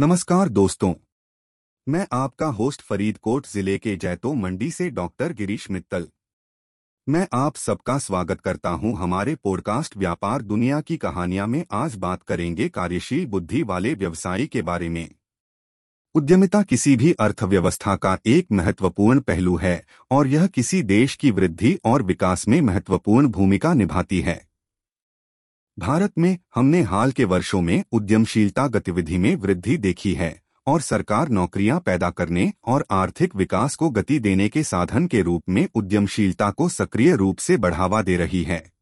नमस्कार दोस्तों। मैं आपका होस्ट फरीदकोट ज़िले के जैतो मंडी से डॉक्टर गिरीश मित्तल। मैं आप सबका स्वागत करता हूँ हमारे पॉडकास्ट व्यापार दुनिया की कहानियाँ में आज बात करेंगे कार्यशील बुद्धि वाले व्यवसायी के बारे में। उद्यमिता किसी भी अर्थव्यवस्था का एक महत्वपूर्ण पहलू है और यह किसी देश की वृद्धि और विकास में महत्वपूर्ण भूमिका निभाती है। भारत में हमने हाल के वर्षों में उद्यमशीलता गतिविधि में वृद्धि देखी है और सरकार नौकरियाँ पैदा करने और आर्थिक विकास को गति देने के साधन के रूप में उद्यमशीलता को सक्रिय रूप से बढ़ावा दे रही है।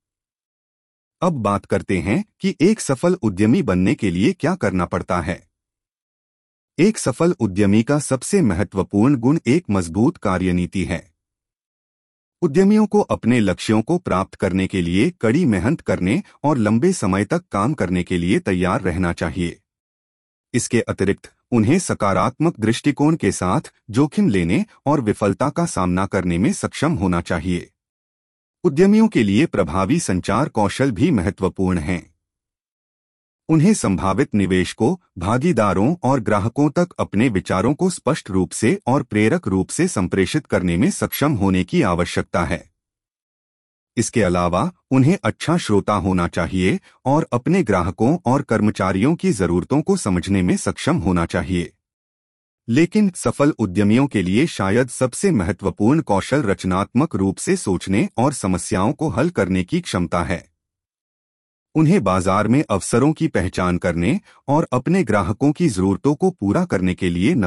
अब बात करते हैं कि एक सफल उद्यमी बनने के लिए क्या करना पड़ता है। एक सफल उद्यमी का सबसे महत्वपूर्ण गुण एक मज़बूत कार्यनीति है। उद्यमियों को अपने लक्ष्यों को प्राप्त करने के लिए कड़ी मेहनत करने और लंबे समय तक काम करने के लिए तैयार रहना चाहिए। इसके अतिरिक्त, उन्हें सकारात्मक दृष्टिकोण के साथ जोखिम लेने और विफलता का सामना करने में सक्षम होना चाहिए। उद्यमियों के लिए प्रभावी संचार कौशल भी महत्वपूर्ण हैं। उन्हें संभावित निवेशकों भागीदारों और ग्राहकों तक अपने विचारों को स्पष्ट रूप से और प्रेरक रूप से संप्रेषित करने में सक्षम होने की आवश्यकता है। इसके अलावा, उन्हें अच्छा श्रोता होना चाहिए और अपने ग्राहकों और कर्मचारियों की जरूरतों को समझने में सक्षम होना चाहिए। लेकिन सफल उद्यमियों के लिए शायद सबसे महत्वपूर्ण कौशल रचनात्मक रूप से सोचने और समस्याओं को हल करने की क्षमता है। उन्हें बाज़ार में अवसरों की पहचान करने और अपने ग्राहकों की जरूरतों को पूरा करने के लिए